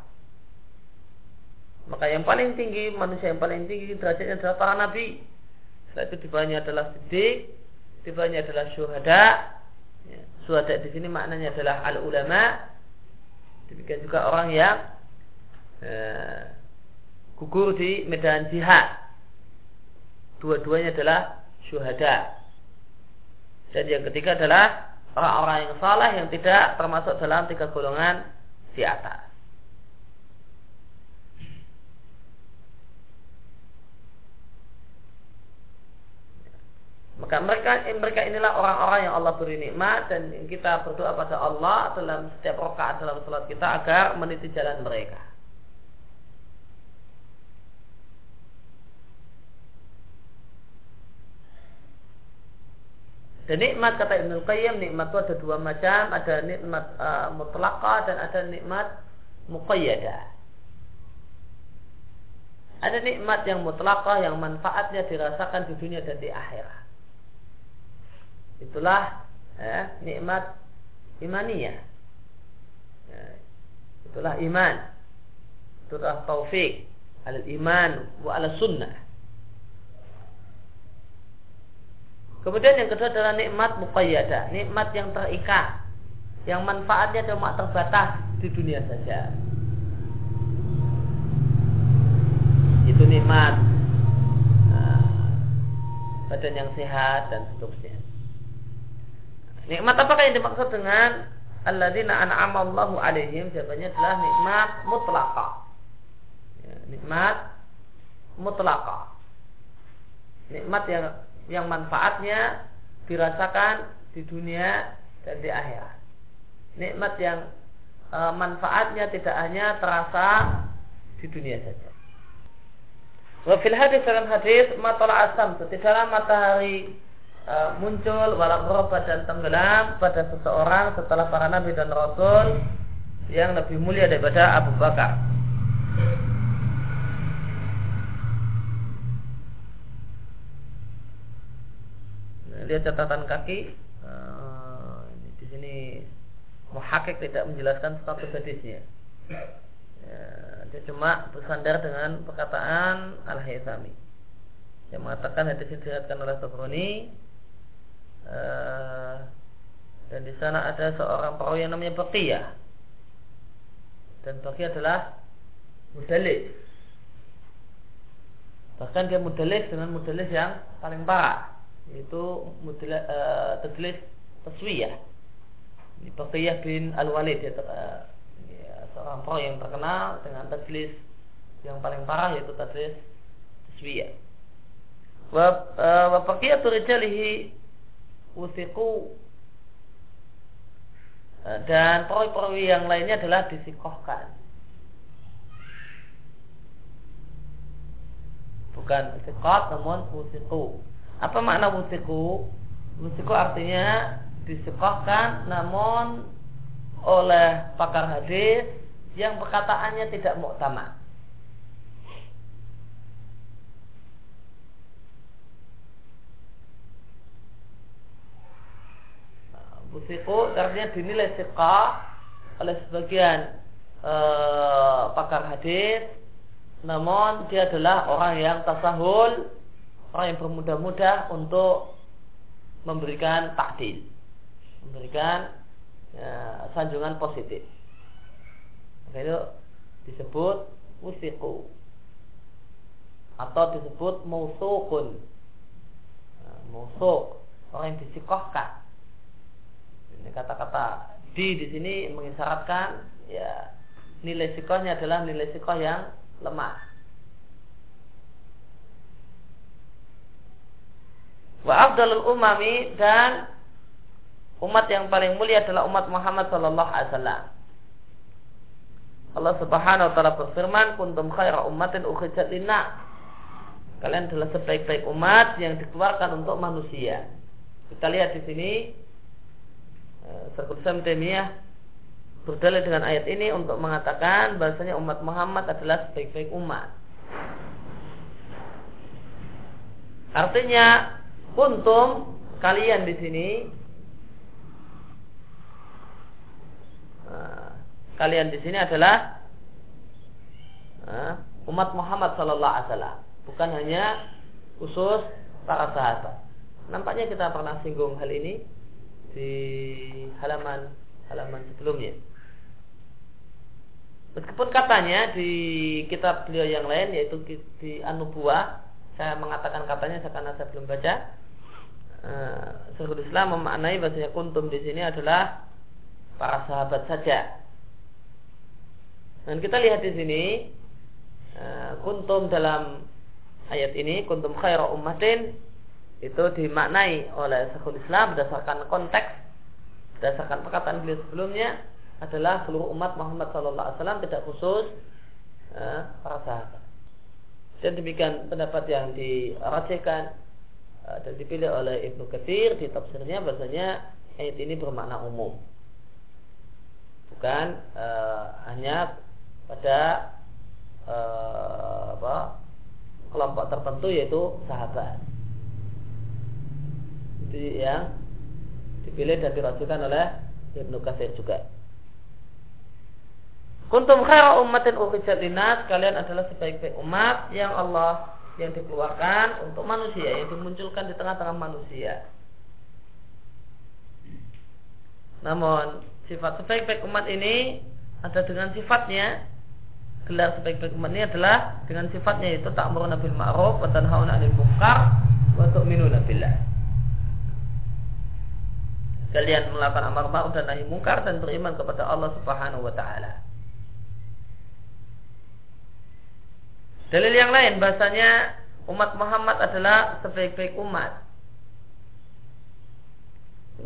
Maka yang paling tinggi, manusia yang paling tinggi derajatnya adalah para nabi. Setelah itu di bawahnya adalah siddiq, di bawahnya adalah syuhada, Suhada di sini maknanya adalah al ulama. Demikian juga orang yang uh, gugur di medan jihad. Dua-duanya adalah syuhada. Dan yang ketiga adalah orang-orang yang salah yang tidak termasuk dalam tiga golongan di atas. Maka mereka mereka inilah orang-orang yang Allah beri nikmat dan kita berdoa pada Allah dalam setiap rakaat dalam salat kita agar meniti jalan mereka. Dan nikmat kata Ibnu Qayyim nikmat itu ada dua macam, ada nikmat uh, mutlaqah dan ada nikmat muqayyadah. Ada nikmat yang mutlaqah yang manfaatnya dirasakan di dunia dan di akhirat. Itulah ya, nikmat imaniyah. Ya, itulah iman. Itulah taufik al iman wa ala sunnah. Kemudian yang kedua adalah nikmat muqayyadah, nikmat yang terikat, yang manfaatnya cuma terbatas di dunia saja. Itu nikmat nah, badan yang sehat dan seterusnya. Nikmat apakah yang dimaksud dengan alladzina an'ama Allahu alaihim? Jawabannya adalah nikmat mutlaqah. Ya, nikmat mutlaqah. Nikmat yang yang manfaatnya dirasakan di dunia dan di akhirat. Nikmat yang e, manfaatnya tidak hanya terasa di dunia saja. Wa fil hadis dalam hadis matala asam tidaklah matahari e, muncul walau dan tenggelam pada seseorang setelah para nabi dan rasul yang lebih mulia daripada Abu Bakar. lihat catatan kaki uh, di sini muhakik tidak menjelaskan status hadisnya. Ya, dia cuma bersandar dengan perkataan al haythami yang mengatakan hadis diriatkan oleh Tabrani uh, dan di sana ada seorang perawi yang namanya Baqiyah. Dan Baqiyah adalah mudalis bahkan dia mudalis dengan mudalis yang paling parah itu uh, tadlis taswiyah. Ini Baqiyah bin Al-Walid uh, ya, seorang pro yang terkenal dengan tadlis yang paling parah yaitu tadlis taswiyah. Wa uh, wa usiku dan perawi-perawi yang lainnya adalah disikohkan bukan istiqat namun usiku apa makna musiku? Musiku artinya disekohkan namun oleh pakar hadis yang perkataannya tidak muktamad. Busiku artinya dinilai sikah oleh sebagian eh, pakar hadis namun dia adalah orang yang tasahul orang yang bermudah-mudah untuk memberikan takdil, memberikan ya, sanjungan positif. Maka itu disebut musiku atau disebut mausukun. Nah, mausuk orang yang disikohkan. Kata-kata di di sini mengisyaratkan ya nilai sikohnya adalah nilai sikoh yang lemah. Wa afdalul umami dan umat yang paling mulia adalah umat Muhammad sallallahu alaihi wasallam. Allah Subhanahu wa taala berfirman, "Kuntum khaira ummatin ukhrijat linnas." Kalian adalah sebaik-baik umat yang dikeluarkan untuk manusia. Kita lihat di sini eh, Syaikhul Islam berdalil dengan ayat ini untuk mengatakan bahasanya umat Muhammad adalah sebaik-baik umat. Artinya Kuntum kalian di sini nah, kalian di sini adalah nah, umat Muhammad Sallallahu Alaihi Wasallam, bukan hanya khusus para sahabat. Nampaknya kita pernah singgung hal ini di halaman halaman sebelumnya. Meskipun katanya di kitab beliau yang lain yaitu di Anubuah, saya mengatakan katanya karena saya belum baca. Uh, Islam memaknai bahasanya kuntum di sini adalah para sahabat saja. Dan kita lihat di sini uh, kuntum dalam ayat ini kuntum khairu ummatin itu dimaknai oleh Syekhul Islam berdasarkan konteks berdasarkan perkataan beliau sebelumnya adalah seluruh umat Muhammad SAW tidak khusus eh, para sahabat. Dan demikian pendapat yang dirajihkan eh, dan dipilih oleh Ibnu Katsir di tafsirnya bahasanya ayat ini bermakna umum. Bukan eh, hanya pada eh, apa, kelompok tertentu yaitu sahabat. Itu yang dipilih dan dirajukan oleh Ibnu Katsir juga. Kuntum khaira ummatin ukhrijat linnas, kalian adalah sebaik-baik umat yang Allah yang dikeluarkan untuk manusia, yang dimunculkan di tengah-tengah manusia. Namun sifat sebaik-baik umat ini ada dengan sifatnya gelar sebaik-baik umat ini adalah dengan sifatnya itu tak bil ma'ruf wa tanhauna 'anil munkar wa tu'minuna billah. Kalian melakukan amar ma'ruf dan nahi munkar dan beriman kepada Allah Subhanahu wa taala. Dalil yang lain bahasanya umat Muhammad adalah sebaik-baik umat.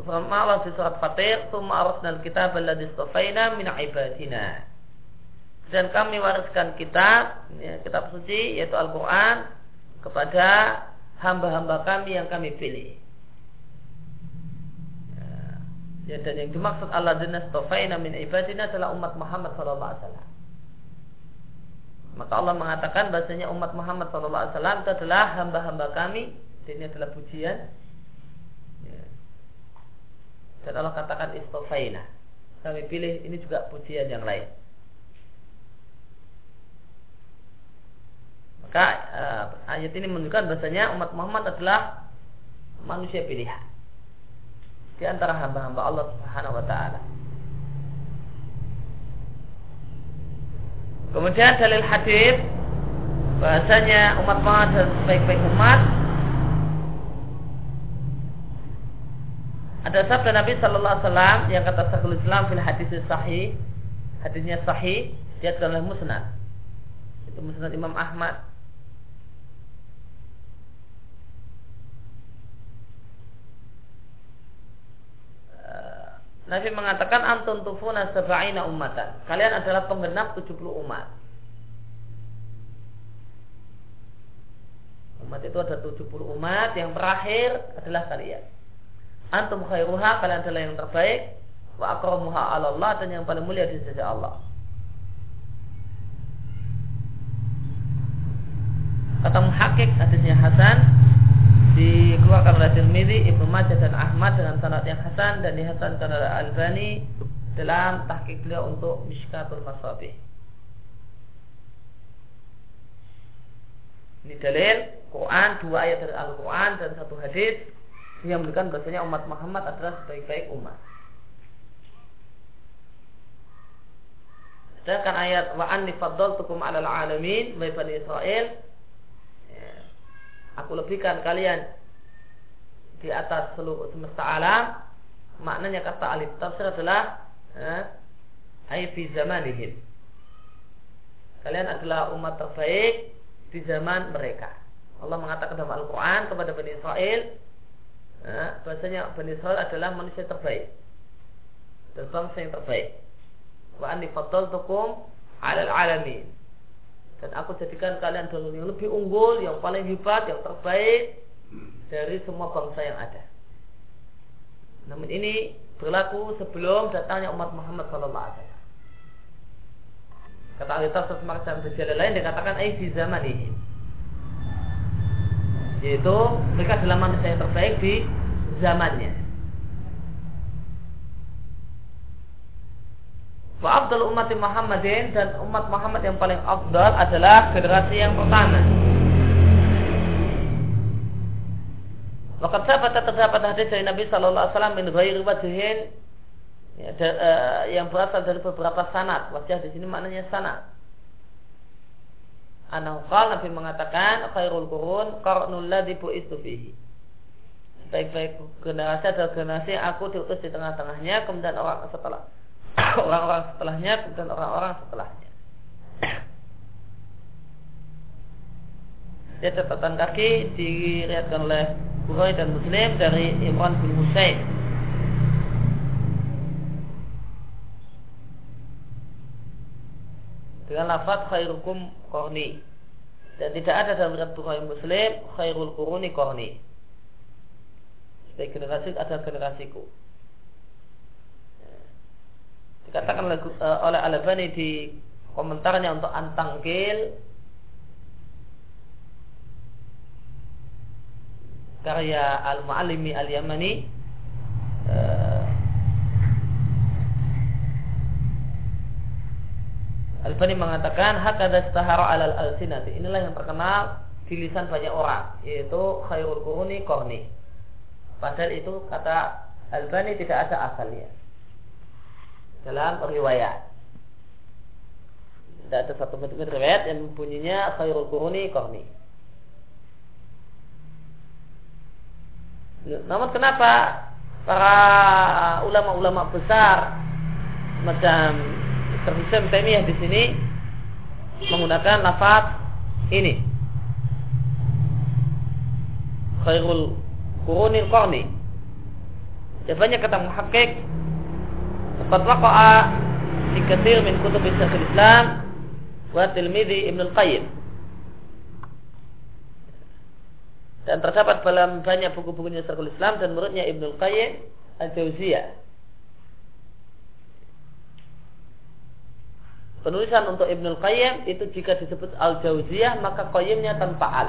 Firman Allah di surat Fatir, "Tsumma arsalna al-kitaba alladhi istafaina min ibadina." Dan kami wariskan kitab, ya, kitab suci yaitu Al-Qur'an kepada hamba-hamba kami yang kami pilih. Ya, ya dan yang dimaksud Allah dan istafaina min ibadina adalah umat Muhammad sallallahu alaihi wasallam. Maka Allah mengatakan bahasanya umat Muhammad SAW itu adalah hamba-hamba kami. Dan ini adalah pujian. Ya. Dan Allah katakan istofaina. Kami pilih ini juga pujian yang lain. Maka uh, ayat ini menunjukkan bahasanya umat Muhammad adalah manusia pilihan. Di antara hamba-hamba Allah Subhanahu wa taala. Kemudian dalil hadis bahasanya umat Muhammad adalah sebaik-baik umat. Ada sabda Nabi Sallallahu Alaihi Wasallam yang kata Syekhul Islam fil hadis sahih hadisnya sahih dia adalah musnad. Itu musnad Imam Ahmad Nabi mengatakan antun tufuna sab'ina ummatan. Kalian adalah penggenap 70 umat. Umat itu ada 70 umat, yang terakhir adalah kalian. Antum khairuha, kalian adalah yang terbaik. Wa akramuha ala Allah dan yang paling mulia di sisi Allah. Kata muhakik hadisnya Hasan dikeluarkan oleh Tirmidzi, Ibnu Majah dan Ahmad dengan sanad yang hasan dan dihasankan oleh Albani dalam tahqiq beliau untuk Mishkatul Masabih. Ini dalil Quran dua ayat dari Al-Quran dan satu hadis yang menunjukkan bahasanya umat Muhammad adalah sebaik-baik umat. Sedangkan ayat wa anni faddaltukum 'alal alamin wa bani Israel aku lebihkan kalian di atas seluruh semesta alam. Maknanya kata alif tafsir adalah eh, fi zamanihim. Kalian adalah umat terbaik di zaman mereka. Allah mengatakan dalam Al-Quran kepada Bani Israel bahasanya Bani Israel adalah manusia terbaik. Dan bangsa yang terbaik. Wa anni faddaltukum alal alamin dan aku jadikan kalian adalah yang lebih unggul, yang paling hebat, yang terbaik dari semua bangsa yang ada. Namun ini berlaku sebelum datangnya umat Muhammad SAW. Kata ahli tafsir semacam sejarah lain dikatakan ay di zaman ini. Yaitu mereka adalah manusia yang terbaik di zamannya. Wa abdul umat Muhammadin dan umat Muhammad yang paling abdul adalah generasi yang pertama. Maka sahabat terdapat hadis dari Nabi Shallallahu Alaihi Wasallam min ghairi wajhin ya, da, uh, yang berasal dari beberapa sanat. Wajah di sini maknanya sanat. Anahukal Nabi mengatakan khairul kurun qarnul ladzi bu'istu fihi. Baik-baik generasi adalah generasi aku diutus di tengah-tengahnya kemudian orang setelah [coughs] orang-orang setelahnya kemudian orang-orang setelahnya. Ya catatan kaki diriatkan oleh Bukhari dan Muslim dari Imran bin Husain. Dengan lafaz khairukum korni dan tidak ada dalam riwayat Bukhari Muslim khairul kuruni korni. Sebagai generasi ada generasiku. Dikatakan oleh, uh, oleh Al-Albani di komentarnya untuk Antangkil karya Al-Mu'allimi Al-Yamani uh, Al-Bani mengatakan hakada stahara alal al-sinati. Inilah yang terkenal di lisan banyak orang, yaitu khairul kuruni korni. Padahal itu kata Al-Bani tidak ada asalnya dalam riwayat. Tidak ada satu bentuk riwayat yang mempunyainya khairul kuruni korni. Namun kenapa para ulama-ulama besar macam Terhisam Taimiyah di sini menggunakan lafaz ini khairul qurunil qarni jawabannya kata muhakkik Qad waqa'a fi katsir min kutub Syekhul Islam wa tilmidhi Ibnu Al-Qayyim dan terdapat dalam banyak buku-bukunya Syekhul Islam dan menurutnya Ibnu Qayyim Al-Jauziyah. Penulisan untuk Ibnu Qayyim itu jika disebut Al-Jauziyah maka Qayyimnya tanpa al.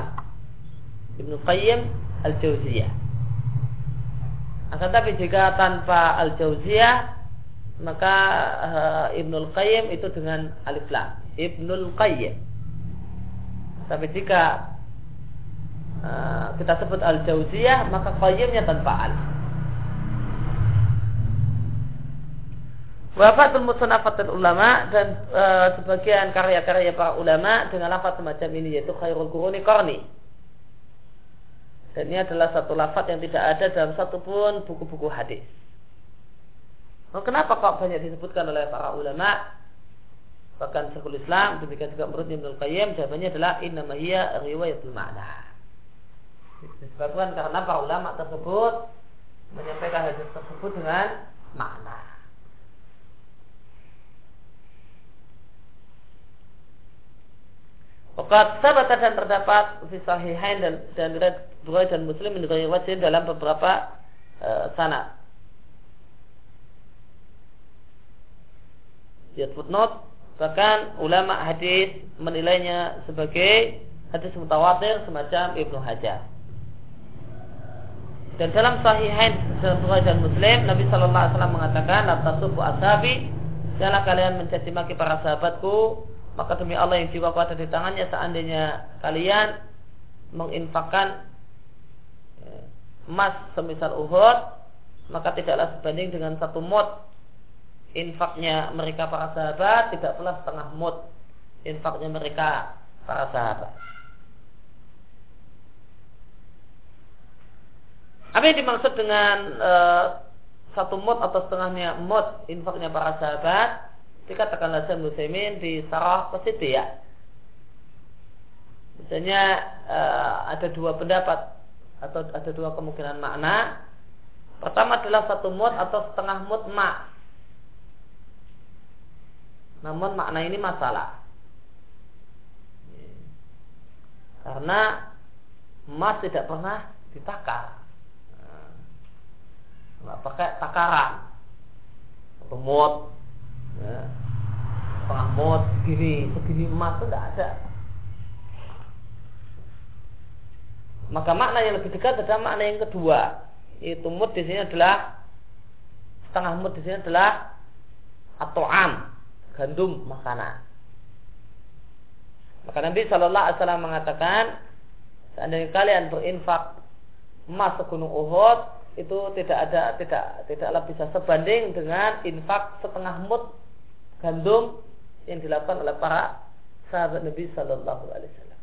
Ibnu Qayyim Al-Jauziyah. Akan tapi jika tanpa Al-Jauziyah maka uh, Ibnu Qayyim itu dengan alif lam. Ibnu Qayyim. Tapi jika Eh, kita sebut al-jauziyah maka qayyimnya tanpa al. Wafatul musanafatul ulama dan e, sebagian karya-karya para ulama dengan lafaz semacam ini yaitu khairul quruni qarni. Dan ini adalah satu lafaz yang tidak ada dalam satupun buku-buku hadis. Nah, kenapa kok banyak disebutkan oleh para ulama? Bahkan Syekhul Islam, demikian juga menurut Ibnu Qayyim, jawabannya adalah inna hiya riwayatul ma'na disebabkan karena para ulama tersebut menyampaikan hadis tersebut dengan makna. Fakat sahabat dan terdapat fi sahihain dan dan dan Muslim dalam beberapa uh, sanad. Lihat footnote bahkan ulama hadis menilainya sebagai hadis mutawatir semacam Ibnu Hajar. Dan dalam sahihain Bukhari dan Muslim Nabi Shallallahu Alaihi Wasallam mengatakan Atasubu ashabi Janganlah kalian mencaci maki para sahabatku Maka demi Allah yang jiwaku ada di tangannya Seandainya kalian Menginfakkan ya, Emas semisal Uhud Maka tidaklah sebanding dengan satu mut Infaknya mereka para sahabat Tidak pula setengah mut Infaknya mereka para sahabat Apa yang dimaksud dengan e, satu mod atau setengahnya mod infaknya para sahabat? Dikatakan Lazim Muslimin di sarah positif ya. Misalnya e, ada dua pendapat atau ada dua kemungkinan makna. Pertama adalah satu mod atau setengah mod ma. Namun makna ini masalah. Karena emas tidak pernah ditakar. Nggak pakai takaran. Mod ya. setengah mod segini emas itu tidak ada. Maka makna yang lebih dekat adalah makna yang kedua. Itu mod di sini adalah setengah mod di sini adalah atau am gandum makanan maka Nabi Shallallahu Alaihi Wasallam mengatakan seandainya kalian berinfak emas segunung Uhud itu tidak ada tidak tidaklah bisa sebanding dengan infak setengah mut gandum yang dilakukan oleh para sahabat Nabi Shallallahu Alaihi Wasallam.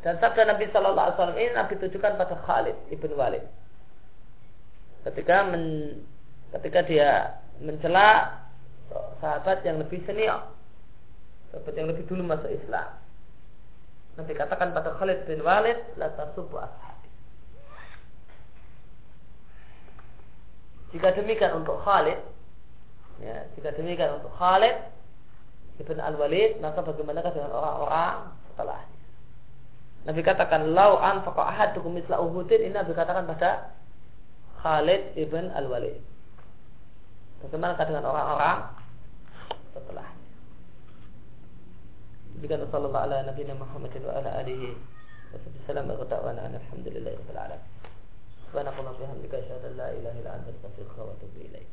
Dan sabda Nabi Shallallahu Alaihi Wasallam ini Nabi tujukan pada Khalid ibn Walid. Ketika men, ketika dia mencela sahabat yang lebih senior, sahabat yang lebih dulu masuk Islam. Nabi katakan pada Khalid bin Walid, la tasubu ashabi. Jika demikian untuk Khalid, ya, jika demikian untuk Khalid ibn Al-Walid, maka bagaimana dengan orang-orang setelahnya? Nabi katakan, lau anfaqa ahadukum misla uhudin, ini Nabi katakan pada Khalid ibn Al-Walid. Bagaimana dengan orang-orang setelahnya? Demikian sallallahu ala nabiyina Muhammad wa ala alihi wa sallam wa ta'ala alhamdulillahi rabbil alamin. Subhanallahi wa bihamdihi asyhadu an la ilaha illa anta astaghfiruka wa atubu ilaik.